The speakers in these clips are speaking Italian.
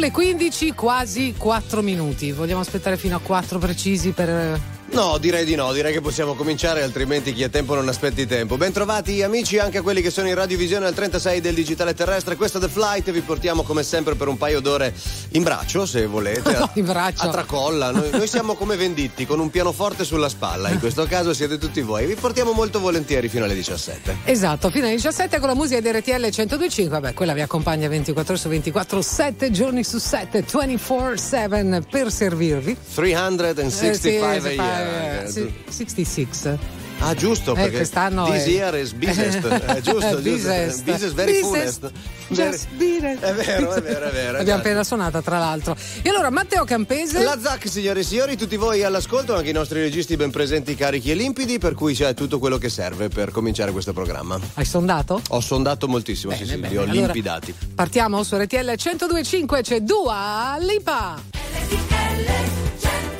le 15, quasi 4 minuti. Vogliamo aspettare fino a 4 precisi per No, direi di no, direi che possiamo cominciare, altrimenti chi ha tempo non aspetti tempo. Bentrovati amici, anche quelli che sono in radiovisione al 36 del digitale terrestre. Questo è The Flight, vi portiamo come sempre per un paio d'ore in braccio, se volete. A, in braccio. A tracolla. Noi, noi, siamo come venditti, con un pianoforte sulla spalla. In questo caso siete tutti voi. Vi portiamo molto volentieri fino alle 17. Esatto, fino alle 17 con la musica di RTL 1025. Vabbè, quella vi accompagna 24 ore su 24, 7 giorni su 7, 24-7 per servirvi. 365 eh, sì, a year. 66. Ah, giusto, eh, perché quest'anno this è... year is business. è giusto, business. Business very funest. Just È vero, è vero, è vero. L'abbiamo appena suonata, tra l'altro. E allora, Matteo Campese. La ZAC, signore e signori, tutti voi all'ascolto, anche i nostri registi ben presenti, carichi e limpidi, per cui c'è tutto quello che serve per cominciare questo programma. Hai sondato? Ho sondato moltissimo, bene, sì, sì, li ho allora, limpidati. Partiamo su RTL 1025, c'è Dua Lipa. LTL. RTL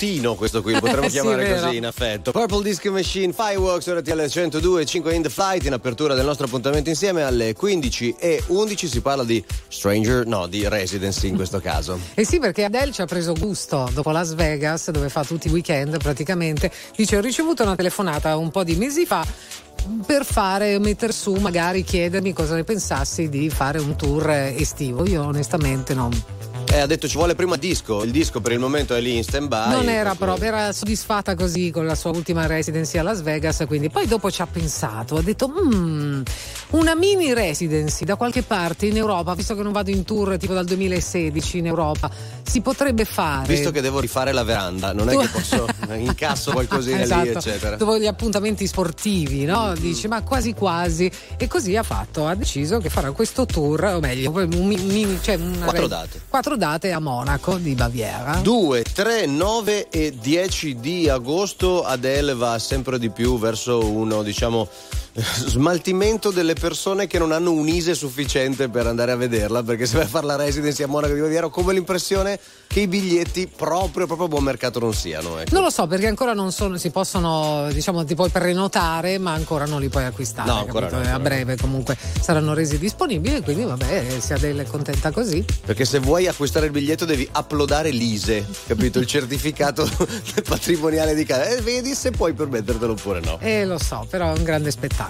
Lo zio Tino, questo qui, lo potremmo Sì, chiamare vero. così in affetto. Purple Disco Machine, Fireworks, RTL 102, 5 in the flight, in apertura del nostro appuntamento insieme alle 15 e 11 si parla di Stranger, no, di Residency in questo caso. Eh sì, perché Adele ci ha preso gusto dopo Las Vegas, dove fa tutti i weekend praticamente. Dice: Ho ricevuto una telefonata un po' di mesi fa per fare, mettere su, magari chiedermi cosa ne pensassi di fare un tour eh, estivo. Io onestamente non, Eh, ha detto ci vuole prima disco, il disco per il momento è lì in stand by. non era proprio, era soddisfatta così con la sua ultima residency a Las Vegas, quindi poi dopo ci ha pensato, ha detto "Mm, una mini residency da qualche parte in Europa, visto che non vado in tour tipo dal 2016 in Europa, si potrebbe fare. Visto che devo rifare la veranda, non è che posso incasso qualcosina lì, Esatto. eccetera. Dopo gli appuntamenti sportivi, no? Dici, ma quasi quasi. E così ha fatto, ha deciso che farà questo tour, o meglio, un mi- mini, cioè una Quattro date. Quattro date a Monaco di Baviera. 2, 3, 9 e 10 di agosto Adele va sempre di più verso uno, diciamo, smaltimento delle persone che non hanno un ISE sufficiente per andare a vederla, perché se vai a fare la residency a Monaco di Baviera ho come l'impressione che i biglietti proprio, proprio a buon mercato non siano. Ecco. Non lo so perché ancora non sono, si possono, diciamo, ti puoi prenotare, ma ancora non li puoi acquistare. No, ancora no, a ancora breve comunque saranno resi disponibili, quindi vabbè, se Adele è contenta così. Perché se vuoi acquistare il biglietto devi uploadare l'ISE, capito? Il certificato patrimoniale di casa. E vedi se puoi permettertelo oppure no. E lo so, però è un grande spettacolo.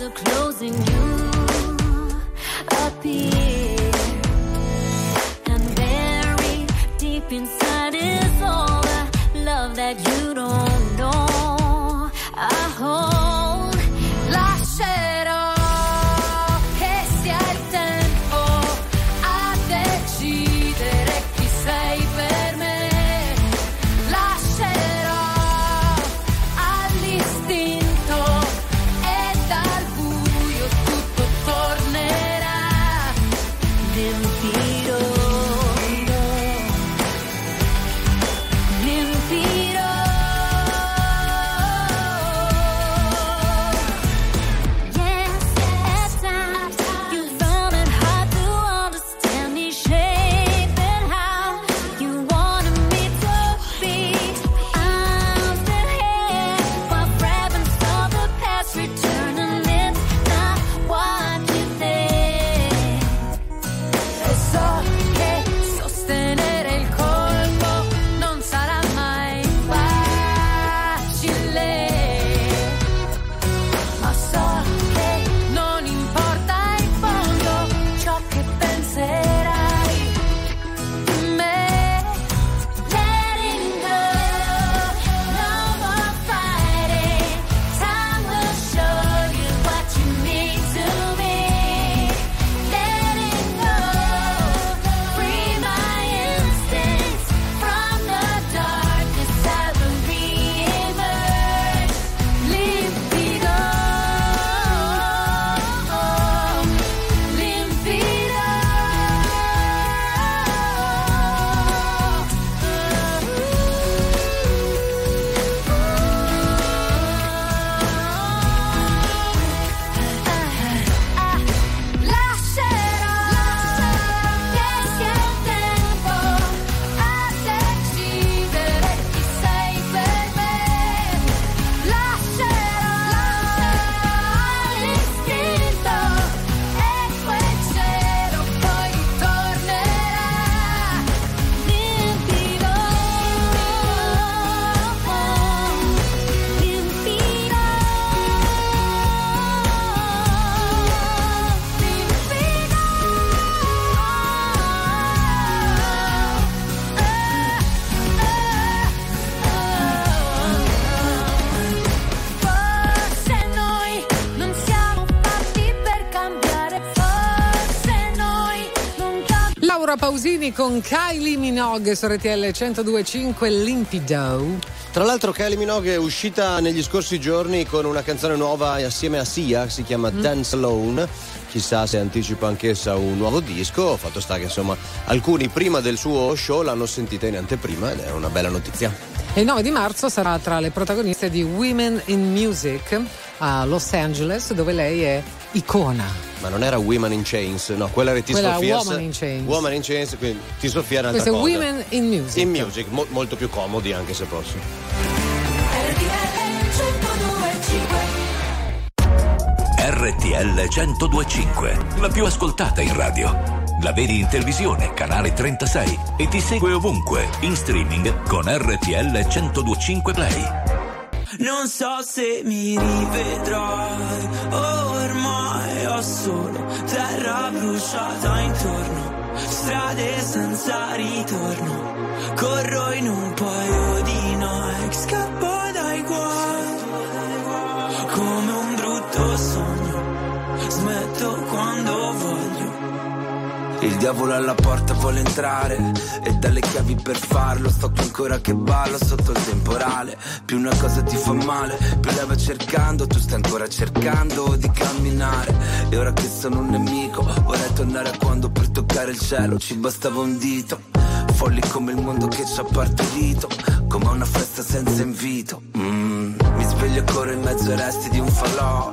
eyes closing, you appear. And deep inside Laura Pausini con Kylie Minogue su RTL 1025 Limpido. Tra l'altro Kylie Minogue è uscita negli scorsi giorni con una canzone nuova assieme a Sia, si chiama Dance Alone. Chissà se anticipa anch'essa un nuovo disco. Fatto sta che insomma alcuni prima del suo show l'hanno sentita in anteprima ed è una bella notizia. E il 9 di marzo sarà tra le protagoniste di Women in Music a Los Angeles, dove lei è icona. Ma non era Women in Chains, no, quella era Tears Quella for Fears. Woman in Chains. Woman in Chains, quindi Fears è un'altra Questo è cosa. Women in Music. In Music, mo- molto più comodi anche se posso. RTL 1025, la più ascoltata in radio. La vedi in televisione, canale 36 e ti segue ovunque, in streaming con RTL 1025 Play. Non so se mi rivedrai, ormai solo terra bruciata intorno, strade senza ritorno, corro in un paio di Nike, scappo dai guai, come un brutto sogno, smetto quando voglio. Il diavolo alla porta vuole entrare. E dalle chiavi per farlo sto qui ancora che ballo sotto il temporale. Più una cosa ti fa male più lei va cercando. Tu stai ancora cercando di camminare. E ora che sono un nemico vorrei tornare a quando per toccare il cielo ci bastava un dito. Folli come il mondo che ci ha partorito come una festa senza invito. Mm, mi sveglio corro in mezzo ai resti di un falò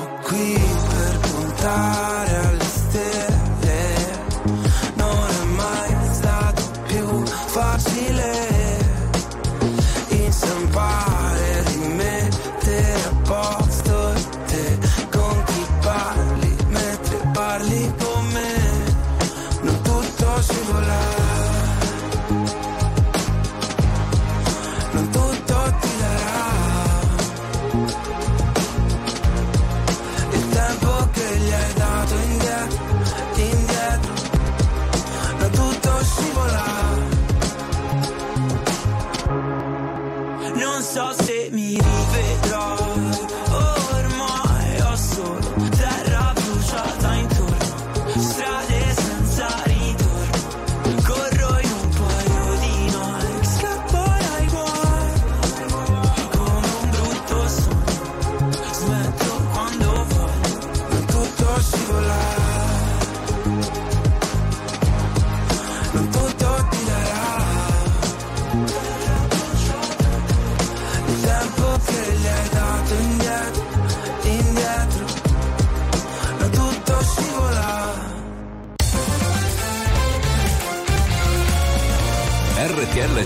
time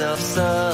myself so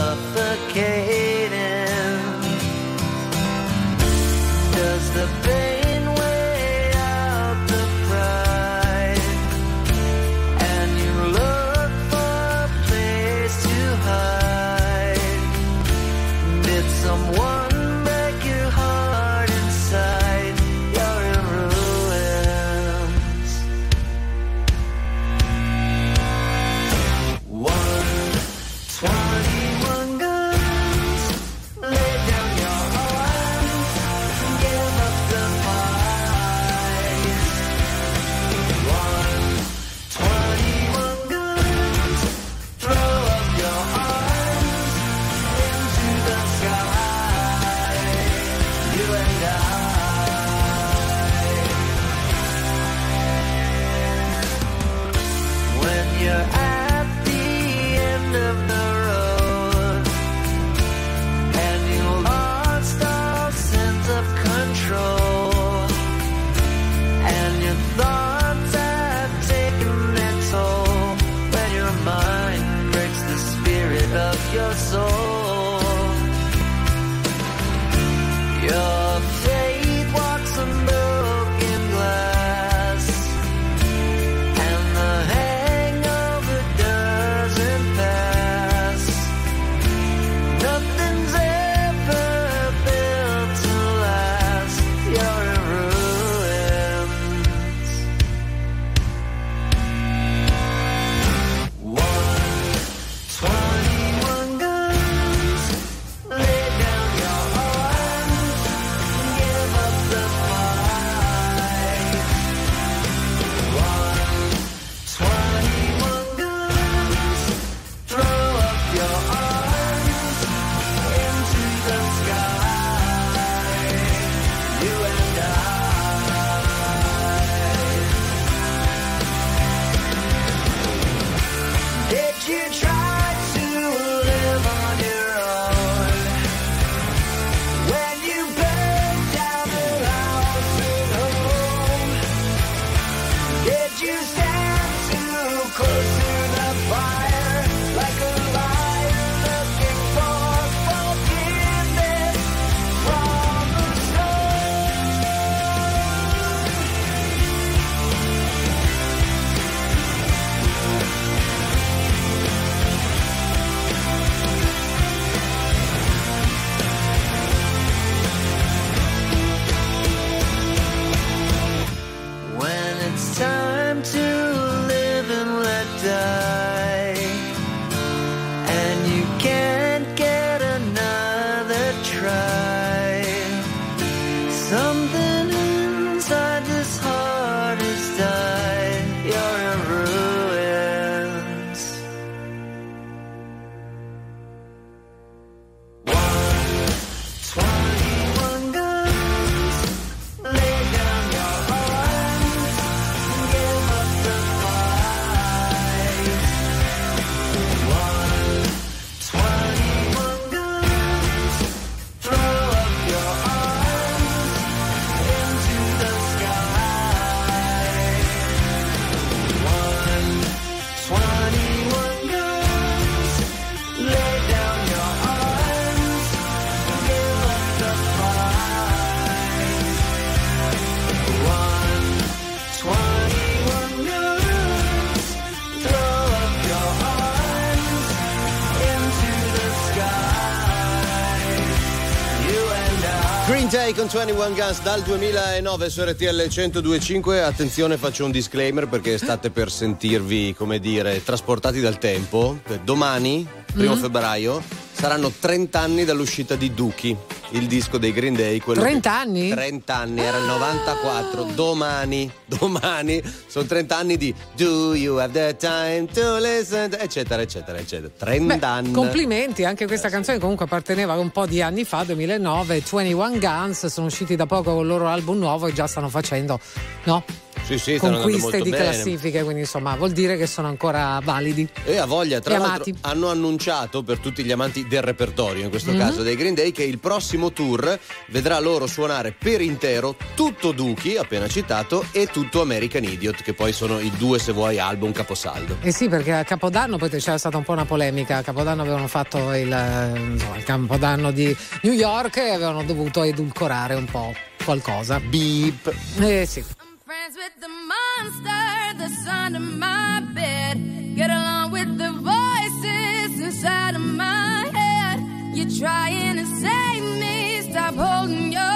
con 21 Guns dal 2009 su RTL 1025. Attenzione, faccio un disclaimer perché state per sentirvi, come dire, trasportati dal tempo. Domani, primo Mm. febbraio, saranno 30 anni dall'uscita di Dookie, il disco dei Green Day. quello 30 che- anni? 30 anni, era il 94. Domani, domani, sono 30 anni di Do you have the time to listen? eccetera, eccetera, eccetera. 30 Beh, anni. complimenti, anche questa canzone comunque apparteneva un po' di anni fa, 2009, 21 Guns, sono usciti da poco con il loro album nuovo e già stanno facendo no? Sì, sì, conquiste molto di bene. classifiche, quindi insomma vuol dire che sono ancora validi. E a voglia, tra l'altro hanno annunciato per tutti gli amanti del repertorio, in questo Mhm. caso dei Green Day, che il prossimo tour vedrà loro suonare per intero tutto Dookie, appena citato, e tutto American Idiot, che poi sono i due, se vuoi, album caposaldo. Eh sì, perché a Capodanno poi c'era stata un po' una polemica. A Capodanno avevano fatto il, eh, insomma, il Capodanno di New York e avevano dovuto edulcorare un po' qualcosa. Beep. Eh sì. Friends with the monster that's under my bed. Get along with the voices inside of my head. You're trying to save me, stop holding your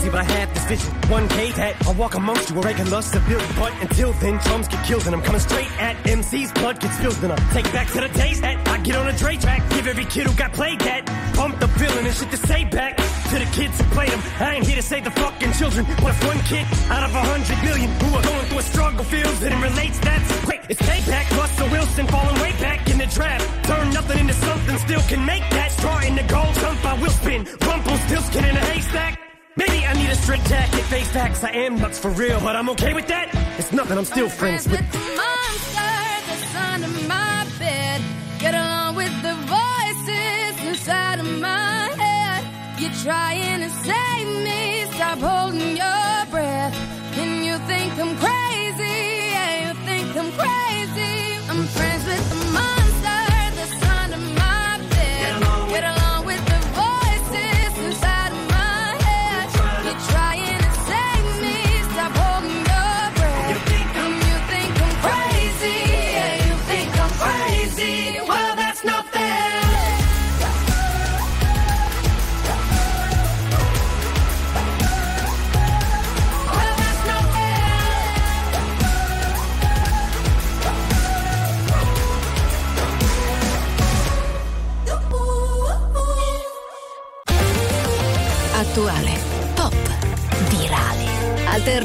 crazy, but I have this vision. One day that I walk amongst you, a regular civilian. But until then, drums get killed, and I'm coming straight at MC's blood gets filled. And I take back to the days that I get on a Dre track. Give every kid who got played that bump the feeling and shit to say back to the kids who played them. I ain't here to save the fucking children. But if one kid out of a hundred million who are going through a struggle feels it and relates, that's quick. It's payback. Russell Wilson falling way back in the draft. Turn nothing into something, still can make that. Straw in the gold, jump I will spin. Rumble still skin in a haystack. Maybe I need a strict jacket. face facts, I am nuts for real, but I'm okay with that. It's nothing, I'm still I'm friends, friends with, with the monster that's under my bed. Get along with the voices inside of my head. You're trying to save me, stop holding your breath. And you think I'm crazy.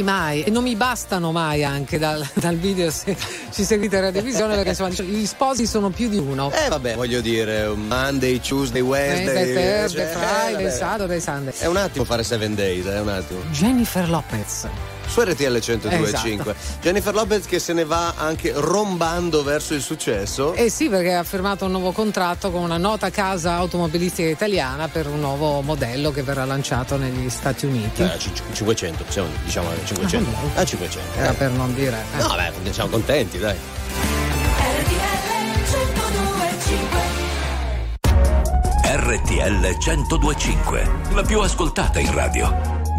fermati mai e non mi bastano mai anche dal, dal video se ci seguite alla televisione perché insomma gli sposi sono più di uno. Eh vabbè, voglio dire, Monday, Tuesday, Wednesday, eh, Thursday, cioè, Friday, eh, Saturday, Sunday. È un attimo fare 7 Days, è un attimo. Jennifer Lopez su RTL 102.5. Esatto. Jennifer Lopez che se ne va anche rombando verso il successo. Eh sì, perché ha firmato un nuovo contratto con una nota casa automobilistica italiana per un nuovo modello che verrà lanciato negli Stati Uniti. Eh, 500, diciamo, diciamo 500. Ah, ah 500. Era eh. per non dire. Eh. No, beh, siamo contenti, dai. RTL 102.5. RTL 102.5, la più ascoltata in radio.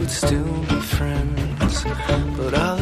would still be friends, but I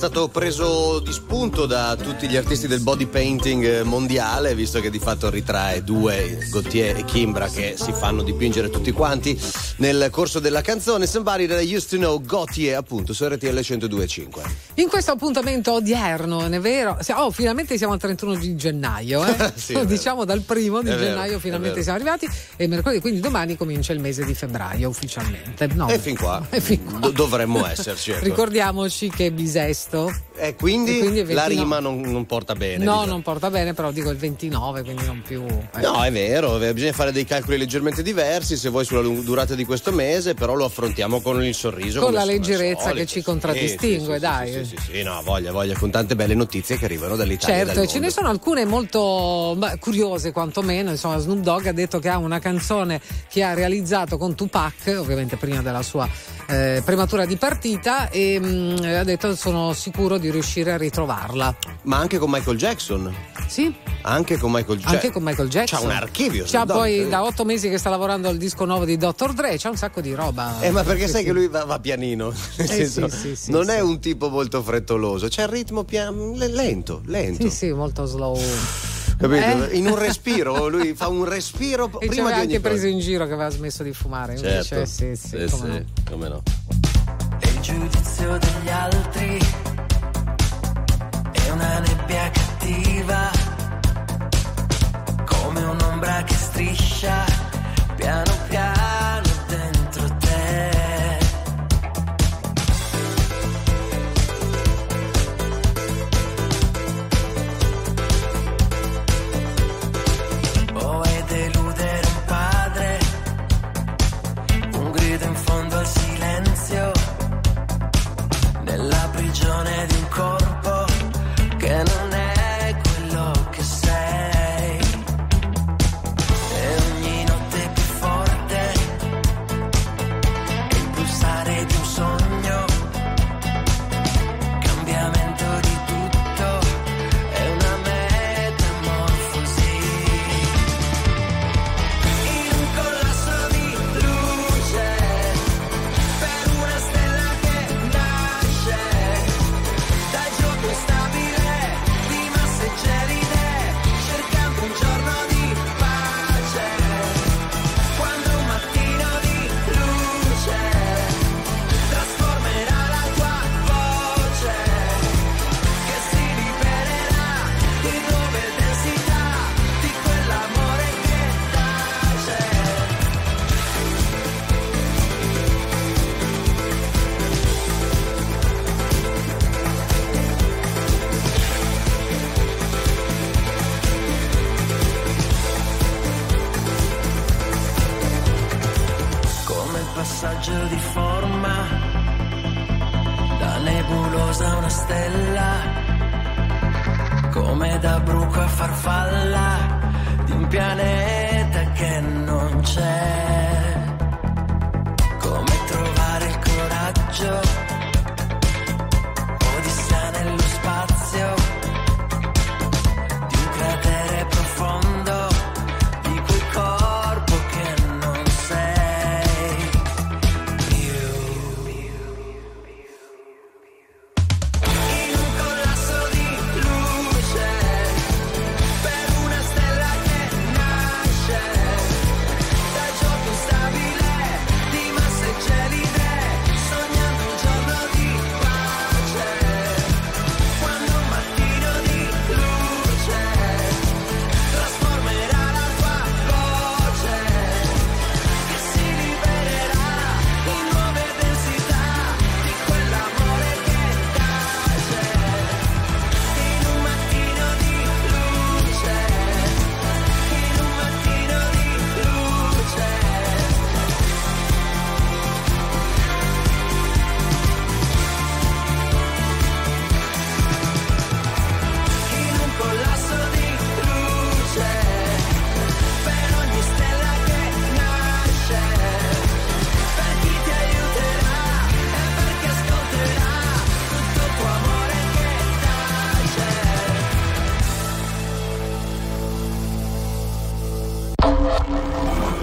stato preso di spunto da tutti gli artisti del body painting eh, mondiale, visto che di fatto ritrae due, Gautier e Kimbra, che si fanno dipingere tutti quanti nel corso della canzone. Somebody that I used to know, Gautier, appunto, su RTL 102.5. In questo appuntamento odierno, non è vero? Oh, finalmente siamo al 31 di gennaio, eh? Sì, vero. diciamo dal primo di È vero, gennaio è finalmente vero. siamo arrivati e mercoledì, quindi domani comincia il mese di febbraio ufficialmente. No, E fin qua, E fin qua. do- dovremmo esserci. ecco. Ricordiamoci che bisesto. E quindi, E quindi la 29. rima non, non porta bene. No, diciamo. non porta bene, però dico il 29, quindi non più. eh. No, è vero, eh, bisogna fare dei calcoli leggermente diversi se vuoi sulla durata di questo mese, però lo affrontiamo con il sorriso. Con la leggerezza solito. che ci contraddistingue, sì, sì, dai. Sì, sì, sì, no, voglia, voglia, con tante belle notizie che arrivano dall'Italia. Certo, e ce ne sono alcune molto beh, curiose quantomeno. Insomma, Snoop Dogg ha detto che ha una canzone che ha realizzato con Tupac, ovviamente prima della sua eh, prematura di partita, e mm, ha detto sono sicuro di riuscire a ritrovarla. Ma anche con Michael Jackson. Sì, Anche con Michael Jackson. anche con Michael Jackson. C'ha un archivio. C'ha poi sì. da otto mesi che sta lavorando al disco nuovo di Dr. Dre, c'ha un sacco di roba. Eh, ma perché Sì, sai sì. che lui va, va pianino? Nel Eh, senso, sì, sì, sì, non sì. è un tipo molto frettoloso, c'è il ritmo pian- le- lento, lento. Sì, sì, molto slow. Capito? Eh? In un respiro, lui fa un respiro E prima di ogni anche preso in giro che aveva smesso di fumare. Invece, Certo. sì, sì, Sì, come sì, no. come no. E il giudizio degli altri una nebbia cattiva, come un'ombra che striscia piano piano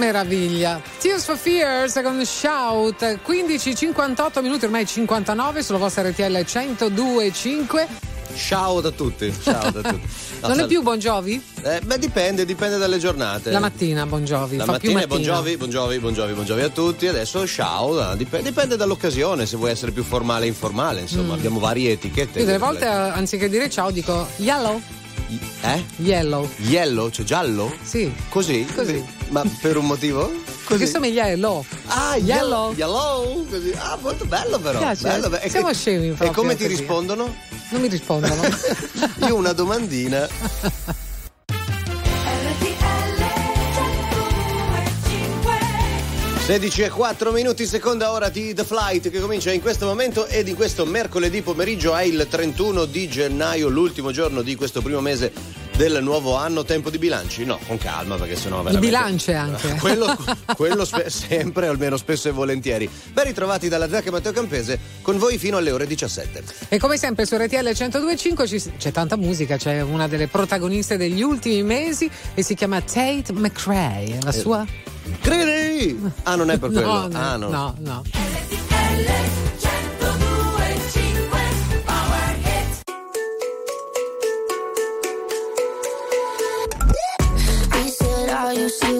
Meraviglia! Tears for Fears con Shout 15-58 minuti, ormai 59 sulla vostra RTL 102.5. Ciao a tutti. Ciao a tutti. No, Non è più Bon Jovi? Eh, beh, dipende, dipende dalle giornate. La mattina Bon Jovi. La mattina è mattina. Bon Jovi, Bon Jovi, Bon Jovi, Bon Jovi a tutti. Adesso ciao, dipende, dipende dall'occasione, se vuoi essere più formale e informale, insomma, Mm. abbiamo varie etichette. Io delle volte eh, anziché dire ciao dico yellow. Eh? Yellow. Yellow, cioè giallo? Sì. Così? Così. Ma per un motivo? Perché somiglia a yellow. Ah, yellow. Yellow, così. Ah, molto bello però. Piace? Bello, be- e Siamo che- scemi E proprio come ti così. rispondono? Non mi rispondono. Io una domandina. 16 e 4 minuti, seconda ora di The Flight che comincia in questo momento ed in questo mercoledì pomeriggio è il 31 di gennaio, l'ultimo giorno di questo primo mese del nuovo anno. Tempo di bilanci? No, con calma perché sennò Il veramente... bilance anche. Quello, quello spe- sempre, almeno spesso e volentieri. Ben ritrovati dalla Zacca Matteo Campese con voi fino alle ore 17. E come sempre su RTL 102.5 ci- c'è tanta musica, c'è una delle protagoniste degli ultimi mesi e si chiama Tate McRae. La sua? Credi? Ah, non è per quello. No, no, ah, no. no, no. You serious?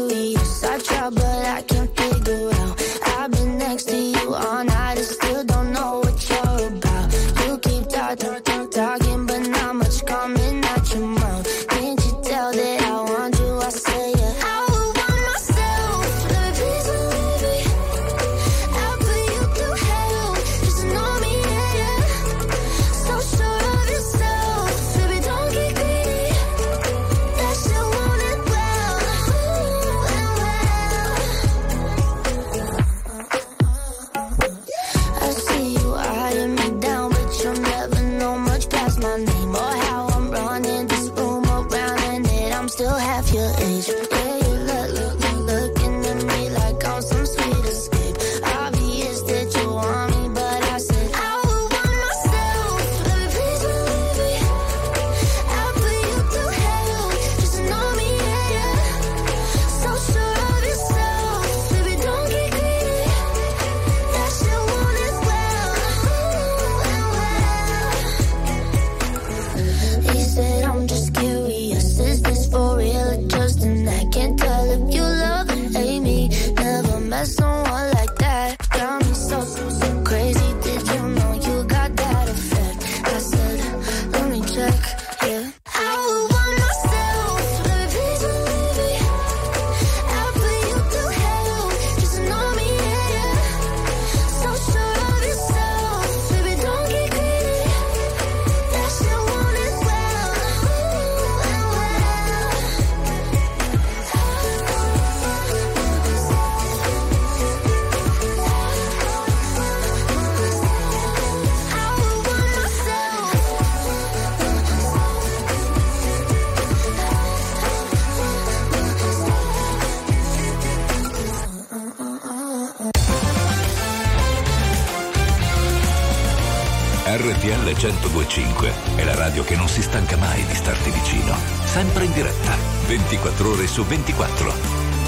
1025 è la radio che non si stanca mai di starti vicino. Sempre in diretta, 24 ore su 24.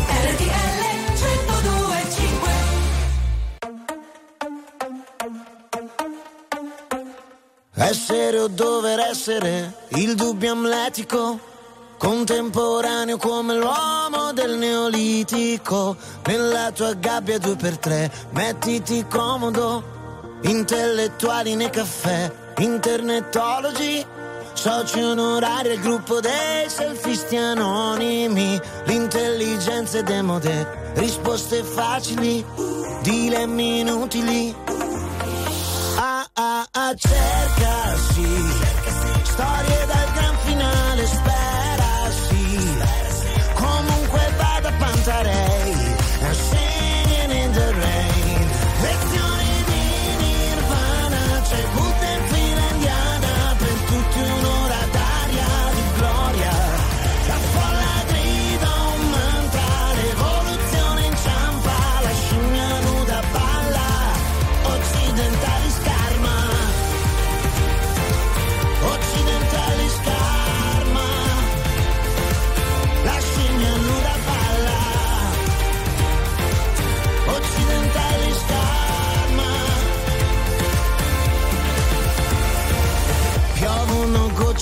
RTL 1025 Essere o dover essere il dubbio amletico, contemporaneo come l'uomo del neolitico. Nella tua gabbia due per tre, mettiti comodo, intellettuali nei caffè, internetologi. Soci onorari al gruppo dei selfisti anonimi, l'intelligenza è demode, risposte facili, dilemmi inutili. Ah ah ah cerca sì Storie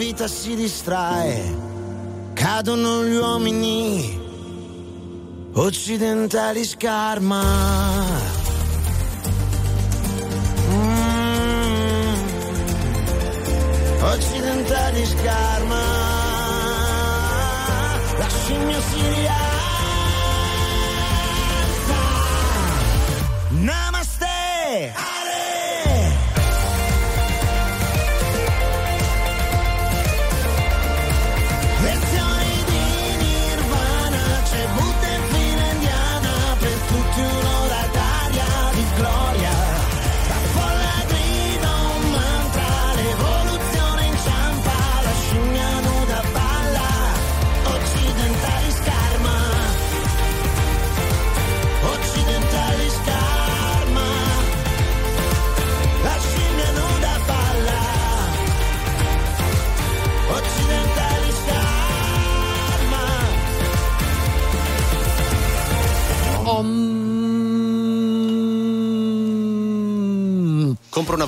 Vita si distrae, cadono gli uomini, occidentali scarma. Mm. Occidentali scarma. La scimmia si rialza. Namaste.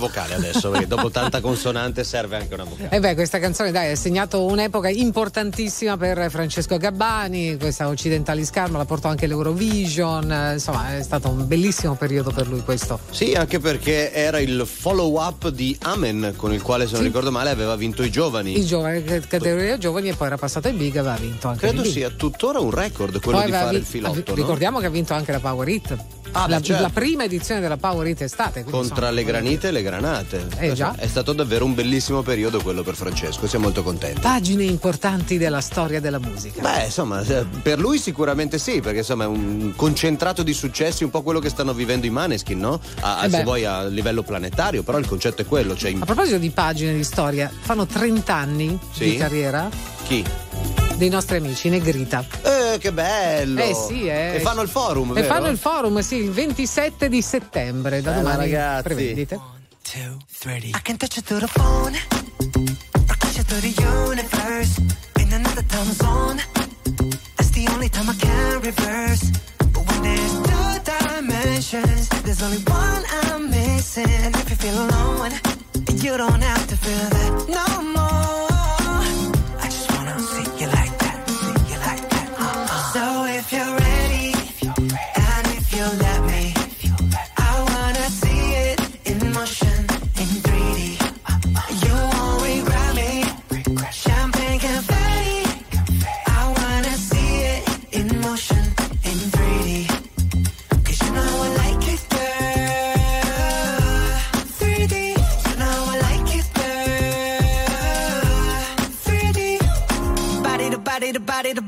Vocale adesso, perché dopo tanta consonante serve anche una vocale. E beh, questa canzone dai, ha segnato un'epoca importantissima per Francesco Gabbani, questa Occidentali Scarma la portò anche l'Eurovision, eh, insomma è stato un bellissimo periodo per lui questo. Sì, anche perché era il follow up di Amen, con il quale, se non Sì. ricordo male, aveva vinto i giovani. Il giovane, c- categoria giovani e poi era passato in big e aveva vinto anche Credo sia tuttora un record quello Poi di fare vi- il filotto. no? Ricordiamo che ha vinto anche la Power Hit. Ah, la, certo. la prima edizione della Power Hit estate. Contra insomma, le granite e le granate. Eh, già. È stato davvero un bellissimo periodo quello per Francesco, siamo molto contenti. Pagine importanti della storia della musica. Beh, insomma, eh, per lui sicuramente sì, perché insomma è un concentrato di successi, un po' quello che stanno vivendo i Maneskin, no? A, Eh se vuoi a livello planetario, però il concetto è quello, cioè A proposito di pagine di storia, fanno 30 anni Sì. di carriera chi? Dei nostri amici Negrita. Eh, che bello! Eh sì, eh. E fanno il forum, E vero? fanno il forum, sì, il 27 di settembre, da Bella, domani ragazzi. prevendite. I can touch you through the phone, or touch you through the universe. In another time zone, that's the only time I can reverse. But when there's two dimensions, there's only one I'm missing. And if you feel alone, you don't have to feel that no more.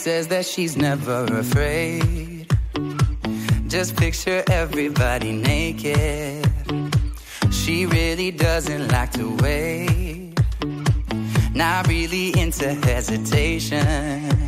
says that she's never afraid. Just picture everybody naked. She really doesn't like to wait. Not really into hesitation.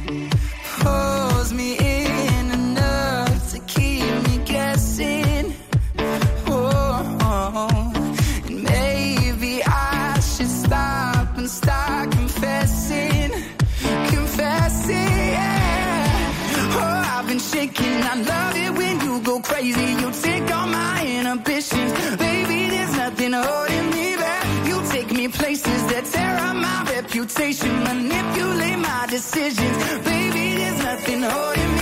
Reputation, manipulate my decisions, baby. There's nothing holding me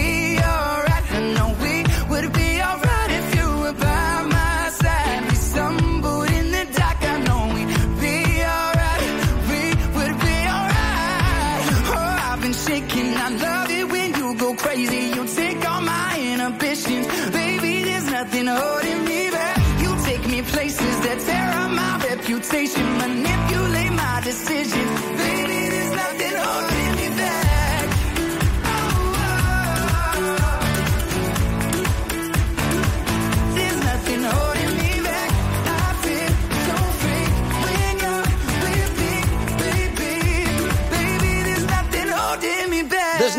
temptation manipulate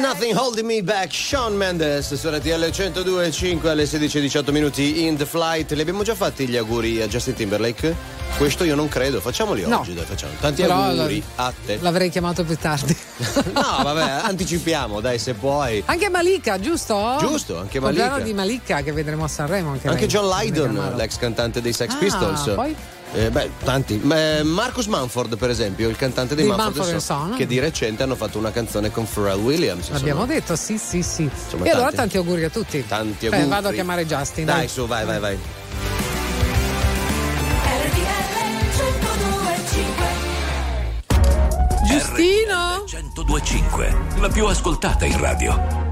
nothing holding me back, Sean Mendes su RTL 102.5 alle 16.18 minuti in the flight. Li abbiamo già fatti gli auguri a Justin Timberlake? Questo io non credo, facciamoli No. oggi, dai, facciamo. Tanti Però auguri a te. L'avrei chiamato più tardi. No, vabbè, anticipiamo, dai, se puoi. Anche Malika, giusto? Giusto, anche Malika. di Malika che vedremo a Sanremo. Anche, Anche lei. John Lydon, l'ex cantante dei Sex Ah, Pistols. poi? Eh, beh, tanti. Ma, eh, Marcus Manford, per esempio, il cantante dei Mumford and Son, che di recente hanno fatto una canzone con Pharrell Williams. L'abbiamo insomma. detto, sì, sì, sì. Insomma, e allora tanti. tanti auguri a tutti. Tanti auguri. vado a chiamare Justin. Dai, dai. su, vai, vai, vai. Giustino? 1025, la più ascoltata in radio.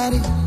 daddy.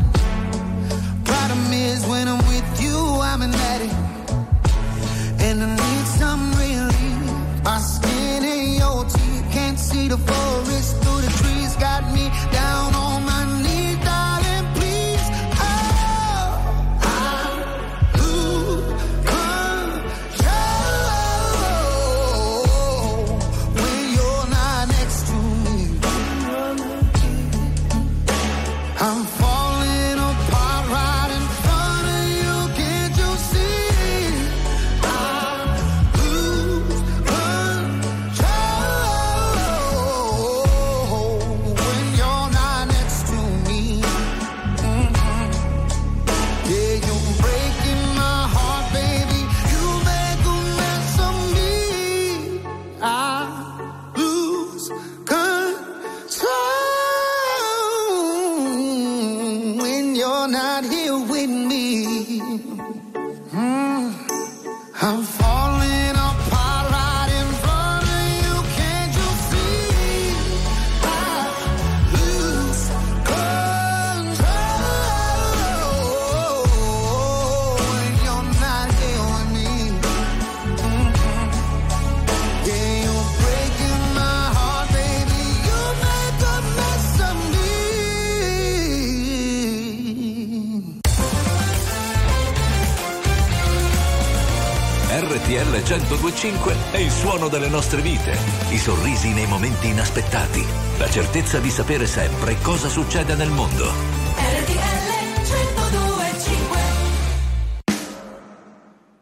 RTL 1025 è il suono delle nostre vite, i sorrisi nei momenti inaspettati, la certezza di sapere sempre cosa succede nel mondo. RTL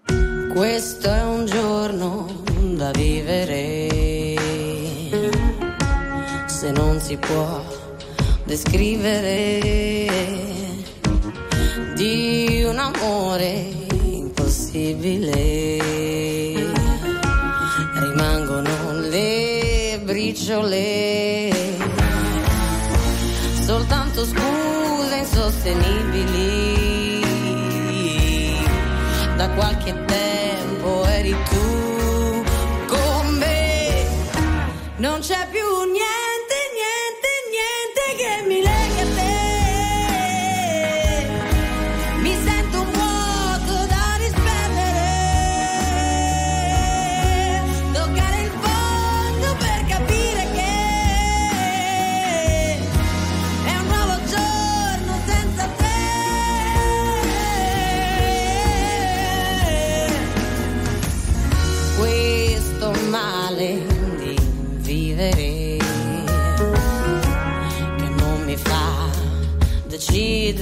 1025 Questo è un giorno da vivere. Se non si può descrivere di un amore impossibile briciole. Soltanto scuse insostenibili. Da qualche tempo eri tu con me. Non c'è più niente.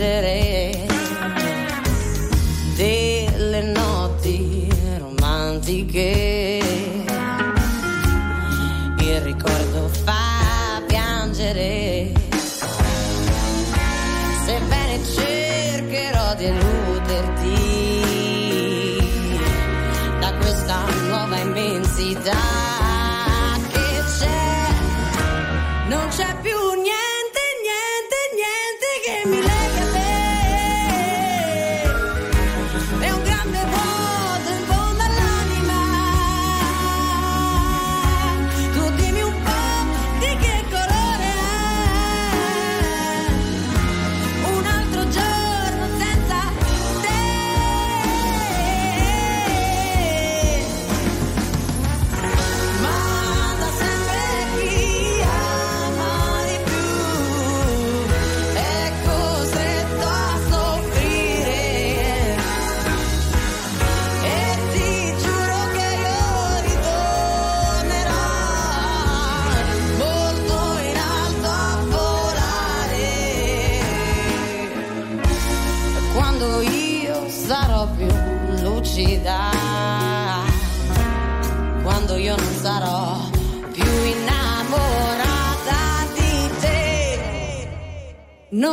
it ain't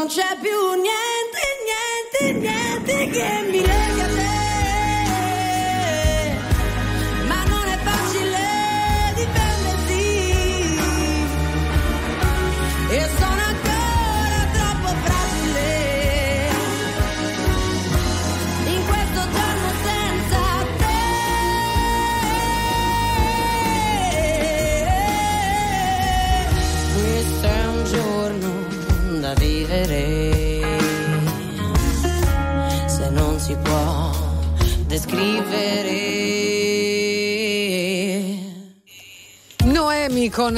Non c'è più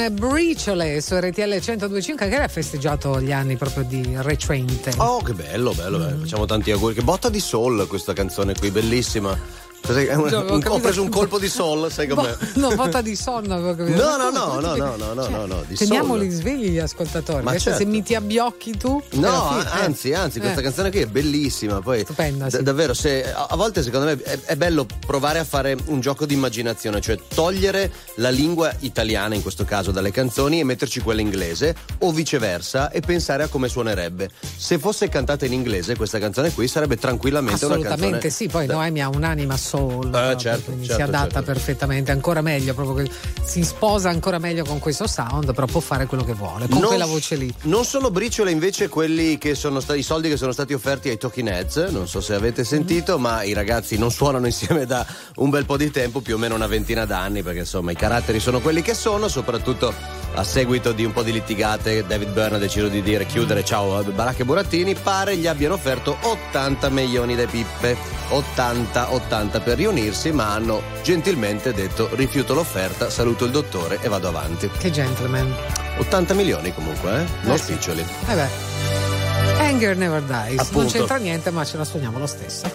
Briciole su RTL 1025 che ha festeggiato gli anni proprio di recente. Oh, che bello, bello, bello. Mm. Facciamo tanti auguri. Che botta di soul questa canzone qui, bellissima. Cos'è? È un- Già, avevo un- ho preso un colpo di soul, sai com'è? No, botta di sonno. No, no, no, come- no, no, no, no, no, Teniamoli svegli gli ascoltatori. Ma se certo. mi ti abbiocchi tu. No, eh. anzi, anzi, questa Eh. canzone qui è bellissima. Poi, Stupenda, davvero, se, a, volte secondo me è, bello provare a fare un gioco di immaginazione, cioè togliere la lingua italiana, in questo caso, dalle canzoni e metterci quella inglese, o viceversa, e pensare a come suonerebbe. Se fosse cantata in inglese, questa canzone qui sarebbe tranquillamente una canzone. Assolutamente sì, poi Noemi ha un'anima soul, proprio, certo, quindi certo, si adatta certo. perfettamente, ancora meglio, proprio che si sposa ancora meglio con questo sound, però può fare quello che vuole, con Non quella voce lì. Non sono briciole invece quelli che sono stati i soldi che sono stati offerti ai Talking Heads, non so se avete sentito, ma i ragazzi non suonano insieme da un bel po' di tempo, più o meno una ventina d'anni, perché insomma i caratteri sono quelli che sono, soprattutto a seguito di un po' di litigate David Byrne ha deciso di dire chiudere ciao a Baracca e Burattini, pare gli abbiano offerto 80 milioni di pippe, 80 80 per riunirsi, ma hanno gentilmente detto rifiuto l'offerta, saluto il dottore e vado avanti. Che gentleman. 80 milioni comunque, eh? Non Eh sì. spiccioli. Eh beh. Anger never dies. Non Appunto. c'entra niente, ma ce la suoniamo lo stesso.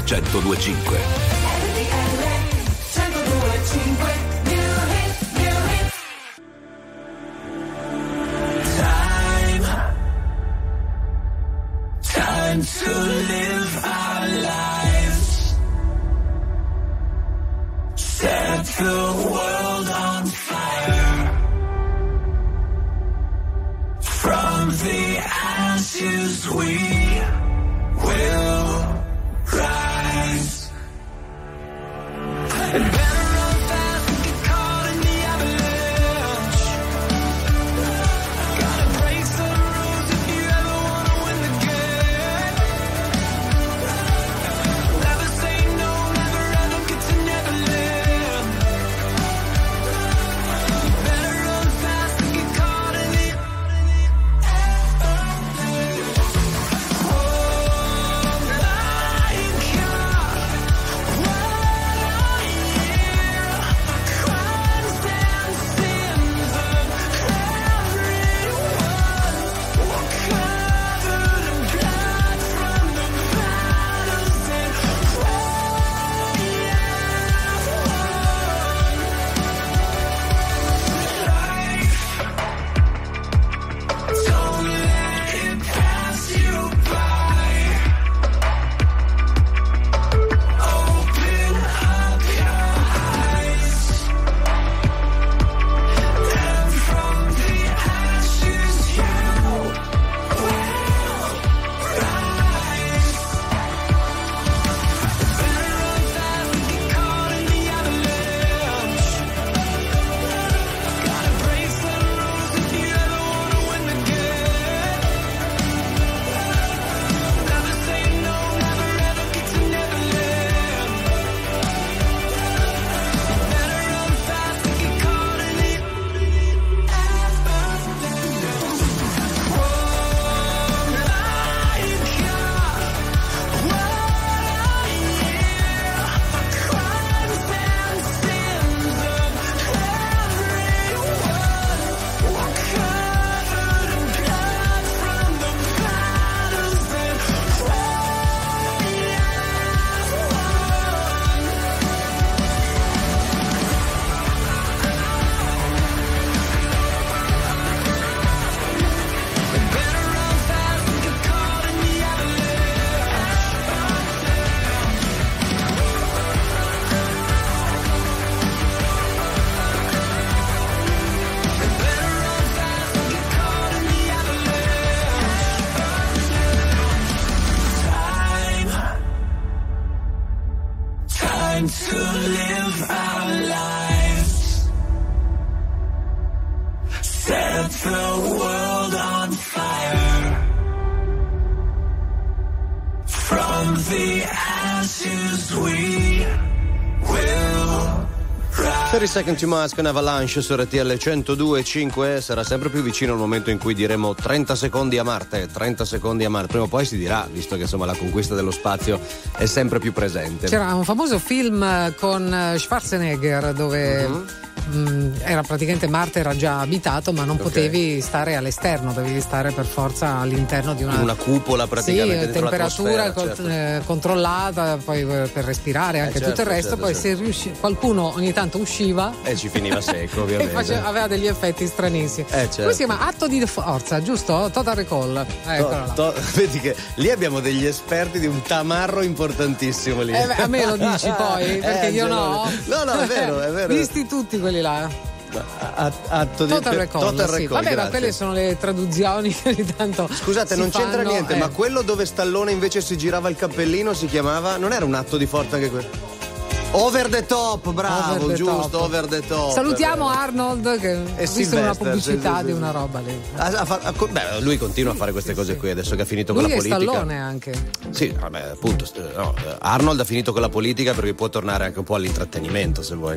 1025. 30 Second to Mars con Avalanche su RTL 102.5 sarà sempre più vicino il momento in cui diremo 30 secondi a Marte, 30 secondi a Marte, prima o poi si dirà, visto che insomma la conquista dello spazio è sempre più presente. C'era un famoso film eh, con eh, Schwarzenegger dove Mhm. Mh, era praticamente Marte era già abitato, ma non Ok. potevi stare all'esterno, dovevi stare per forza all'interno di una, Una cupola praticamente Sì, temperatura col- certo. eh, controllata, poi per, per respirare anche Eh, certo, tutto il resto. certo, poi certo. se riusci- qualcuno ogni tanto usciva E ci finiva secco, e ovviamente. faceva- aveva degli effetti stranissimi. Eh, certo. Come si chiama? Atto di forza, giusto? Total Recall. Eccola. To- to- vedi che lì abbiamo degli esperti di un tamarro importantissimo lì. Eh, a me lo dici poi, perché Eh, io no. No, no, è vero, è vero. Visti tutti quelli là. A- Atto di Total Recall. Total sì. Recall, Vabbè, ma grazie. quelle sono le traduzioni che ogni tanto. Scusate, non c'entra fanno, niente, eh. ma quello dove Stallone invece si girava il cappellino si chiamava. Non era un atto di forza anche quello? Over the top, bravo, Over the giusto, top. over the top. Salutiamo Arnold che ho visto una pubblicità sì, sì, di sì. una roba lì. Ha- ha fa- ha- co- beh, lui continua a fare queste cose qui adesso che ha finito Lui con la è politica. Stallone anche. Sì, vabbè, appunto. st- no, eh, Arnold ha finito con la politica perché può tornare anche un po' all'intrattenimento se vuoi.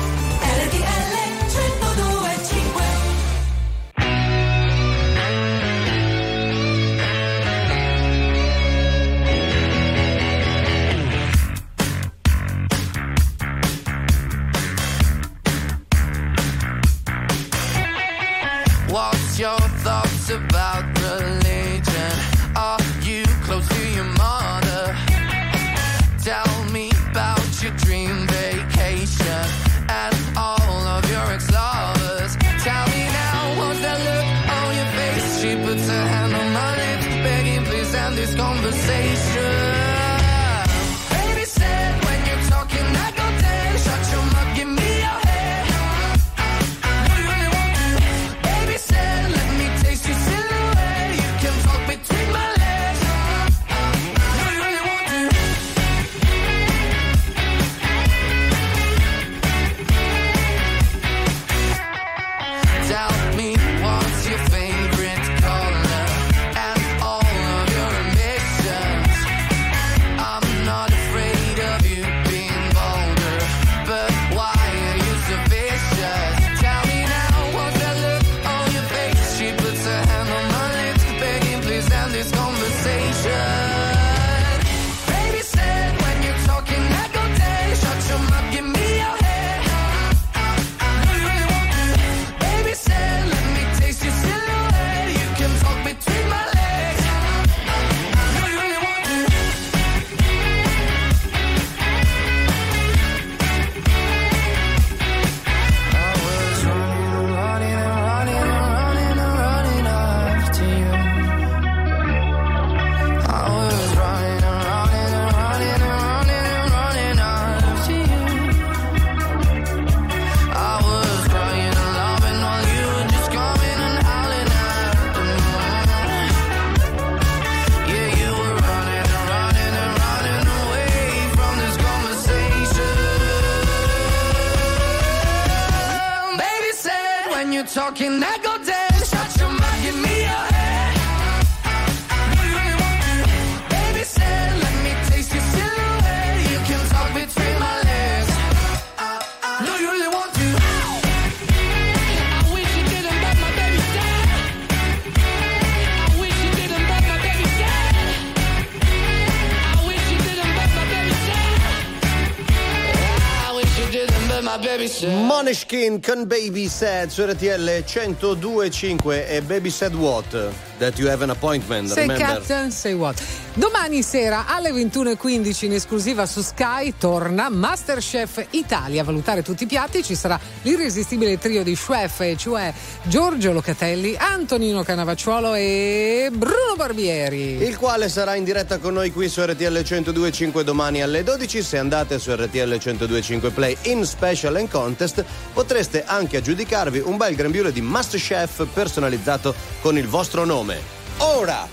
Moneskin con Baby Said su RTL 102.5 e Baby Said what? That you have an appointment, Say remember? Captain, say what? Domani sera alle 21.15 in esclusiva su Sky torna Masterchef Italia. A valutare tutti i piatti ci sarà l'irresistibile trio di chef, e cioè Giorgio Locatelli, Antonino Canavacciuolo e Bruno Barbieri. Il quale sarà in diretta con noi qui su RTL 102.5 domani alle 12. Se andate su RTL 102.5 Play in Special and Contest potreste anche aggiudicarvi un bel grembiule di Masterchef personalizzato con il vostro nome. Ora!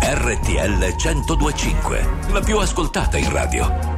RTL 1025, la più ascoltata in radio.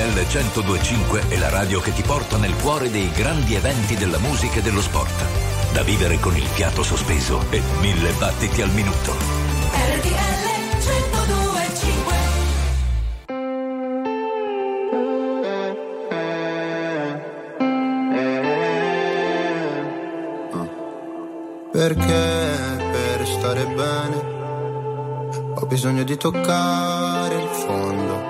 RTL 1025 è la radio che ti porta nel cuore dei grandi eventi della musica e dello sport. Da vivere con il fiato sospeso e mille battiti al minuto. RTL 1025 Perché per stare bene ho bisogno di toccare il fondo.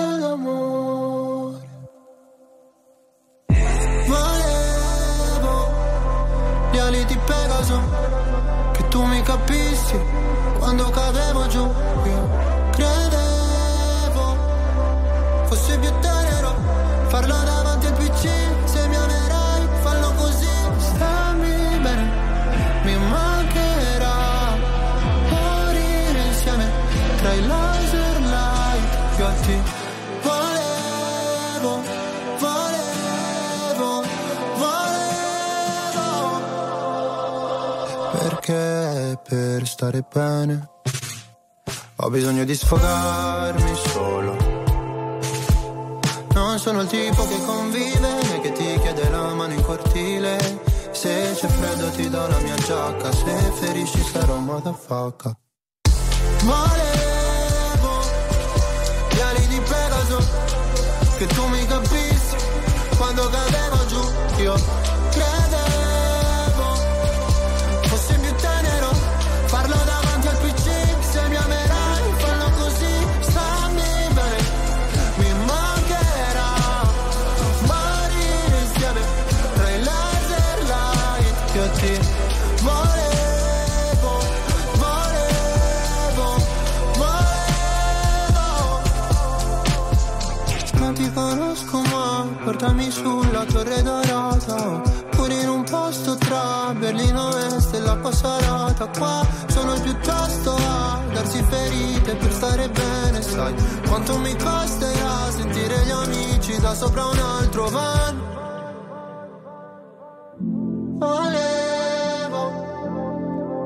talk Passarata Qua. Sono piuttosto a darsi ferite per stare bene Sai. Quanto mi costerà sentire gli amici da sopra un altro van? Volevo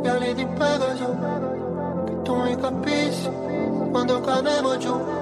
gli ali di Pegaso Che tu mi capissi quando cadevo giù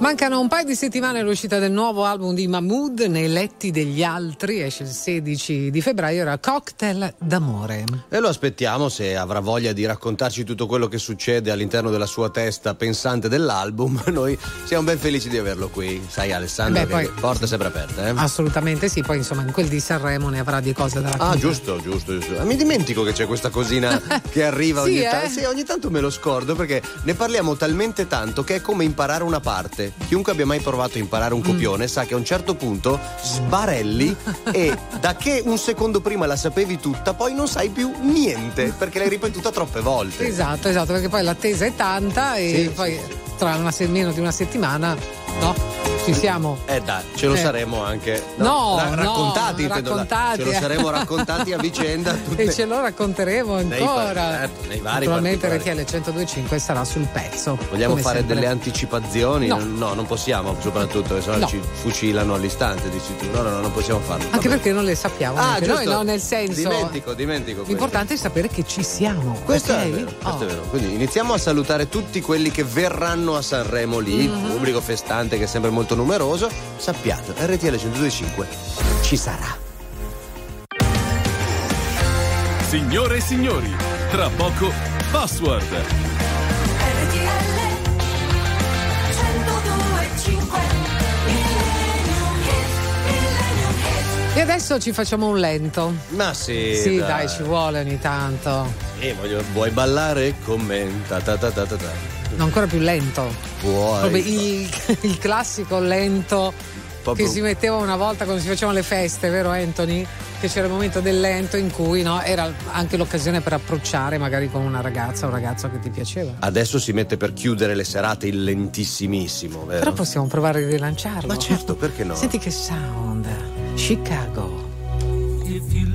Mancano un paio di settimane all'uscita del nuovo album di Mahmood nei letti degli altri, esce il 16 di febbraio, era Cocktail d'amore. E lo aspettiamo se avrà voglia di raccontarci tutto quello che succede all'interno della sua testa pensante dell'album. Noi siamo ben felici di averlo qui. Sai Alessandro, Beh, che poi- porta sempre aperte. Eh? Assolutamente sì, poi insomma in quel di Sanremo ne avrà di cose da raccontare. Ah, giusto, giusto, giusto. Ah, Mi dimentico che c'è questa cosina che arriva Sì, ogni eh? tanto. Sì, ogni tanto me lo scordo perché ne parliamo talmente tanto che è come imparare una parte. Chiunque abbia mai provato a imparare Mm. un copione sa che a un certo punto sbarelli e da che un secondo prima la sapevi tutta, poi non sai più niente perché l'hai ripetuta troppe volte. Esatto, esatto, perché poi l'attesa è tanta e Sì, poi tra una meno di una settimana, no? Ci siamo. Eh dai, ce lo Eh. saremo anche. No, ra- no, raccontati, intendo, raccontati. Ce lo saremo raccontati a vicenda. tutte- E ce lo racconteremo ancora. certo, nei vari Naturalmente particolari. RTL 1025 sarà sul pezzo. Vogliamo fare sempre. delle anticipazioni? No. no, non possiamo, soprattutto perché sennò No. ci fucilano all'istante, dici tu. No, no, no, non possiamo farlo. Anche perché non le sappiamo. Ah, neanche noi, giusto. no, nel senso. Dimentico, dimentico. questo. L'importante è sapere che ci siamo. Questo ok? è vero, questo Oh. è vero. Quindi iniziamo a salutare tutti quelli che verranno a Sanremo lì, Mhm. pubblico festante che è sempre molto numeroso. Sappiate, RTL 1025 ci sarà. Signore e signori, tra poco Password. E adesso ci facciamo un lento. Ma sì. Sì, dai, ci vuole ogni tanto. Eh, voglio- vuoi ballare con me? Ta ta ta ta ta ta. No, ancora più lento. Proprio il, il classico lento Proprio- che si metteva una volta quando si facevano le feste, vero Anthony? Che c'era il momento del lento in cui no, era anche l'occasione per approcciare magari con una ragazza o un ragazzo che ti piaceva. Adesso si mette per chiudere le serate il lentissimissimo, vero? Però possiamo provare a rilanciarlo. Ma certo, perché no? Senti che sound. Chicago. If you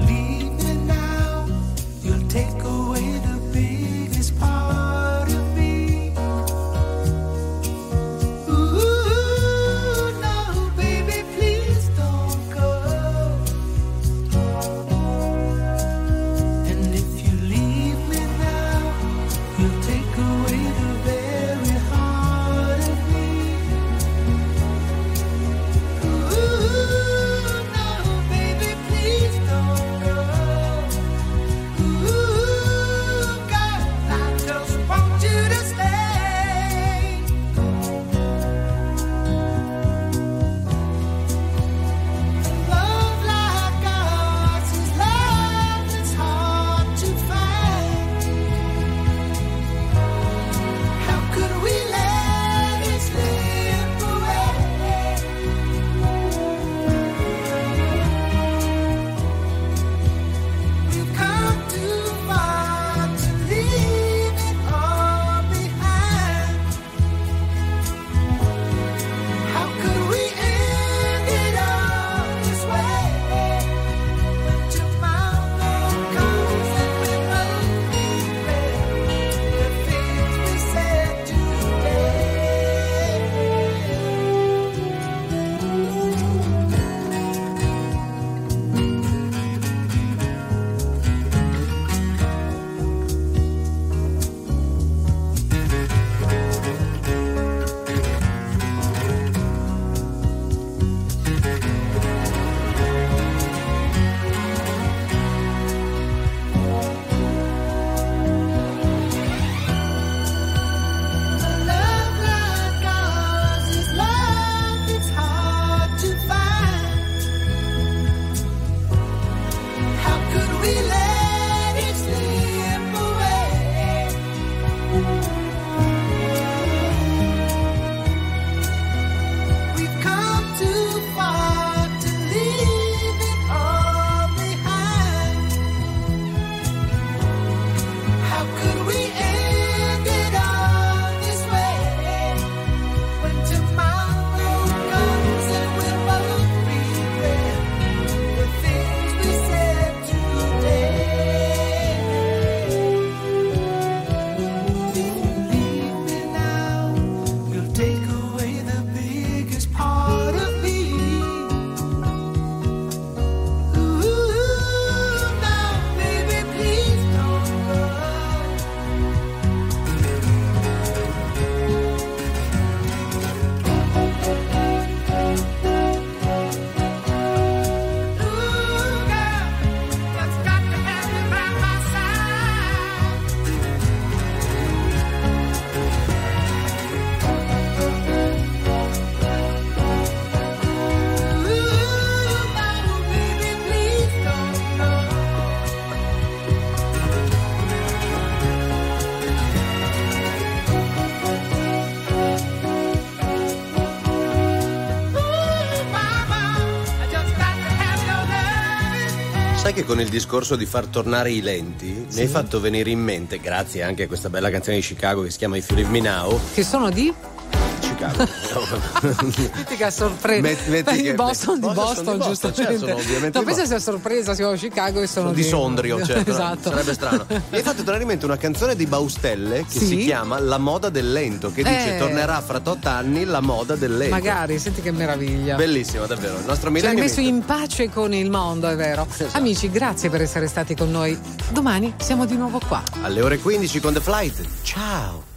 che con il discorso di far tornare i lenti mi hai fatto venire in mente, grazie anche a questa bella canzone di Chicago che si chiama If You Leave Me Now, Che sono di? Chicago. Metti che a sorpresa. Met- metti che- di Boston, di Boston, Boston, di Boston, giustamente. certo, sono ovviamente no, pensa sia sorpresa, siamo a Chicago e sono di Sondrio, cioè, esatto. sarebbe strano. Mi hai fatto tornare in mente una canzone di Baustelle che Sì? si chiama La moda del lento, che dice Eh. tornerà fra tot anni la moda del lento. Magari, senti che meraviglia. Bellissimo, davvero. Il nostro Ci hai messo in pace con il mondo, è vero. Esatto. Amici, grazie per essere stati con noi. Domani siamo di nuovo qua. Alle ore 15 con The Flight. Ciao.